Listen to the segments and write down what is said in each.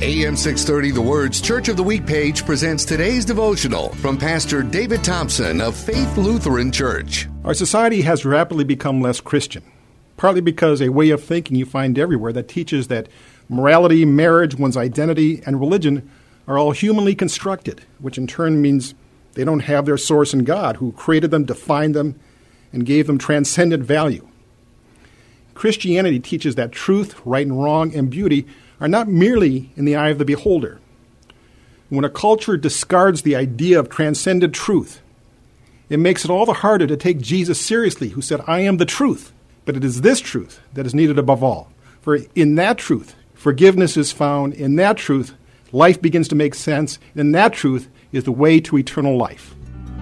AM 630 The Word's Church of the Week page presents today's devotional from Pastor David Thompson of Faith Lutheran Church. Our society has rapidly become less Christian, partly because a way of thinking you find everywhere that teaches that morality, marriage, one's identity, and religion are all humanly constructed, which in turn means they don't have their source in God, who created them, defined them, and gave them transcendent value. Christianity teaches that truth, right and wrong, and beauty are not merely in the eye of the beholder. When a culture discards the idea of transcendent truth, it makes it all the harder to take Jesus seriously, who said, I am the truth. But it is this truth that is needed above all. For in that truth, forgiveness is found. In that truth, life begins to make sense. In that truth is the way to eternal life.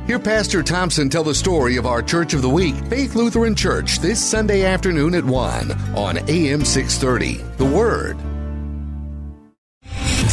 Hear Pastor Thompson tell the story of our Church of the Week, Faith Lutheran Church, this Sunday afternoon at 1 on AM 630. The Word.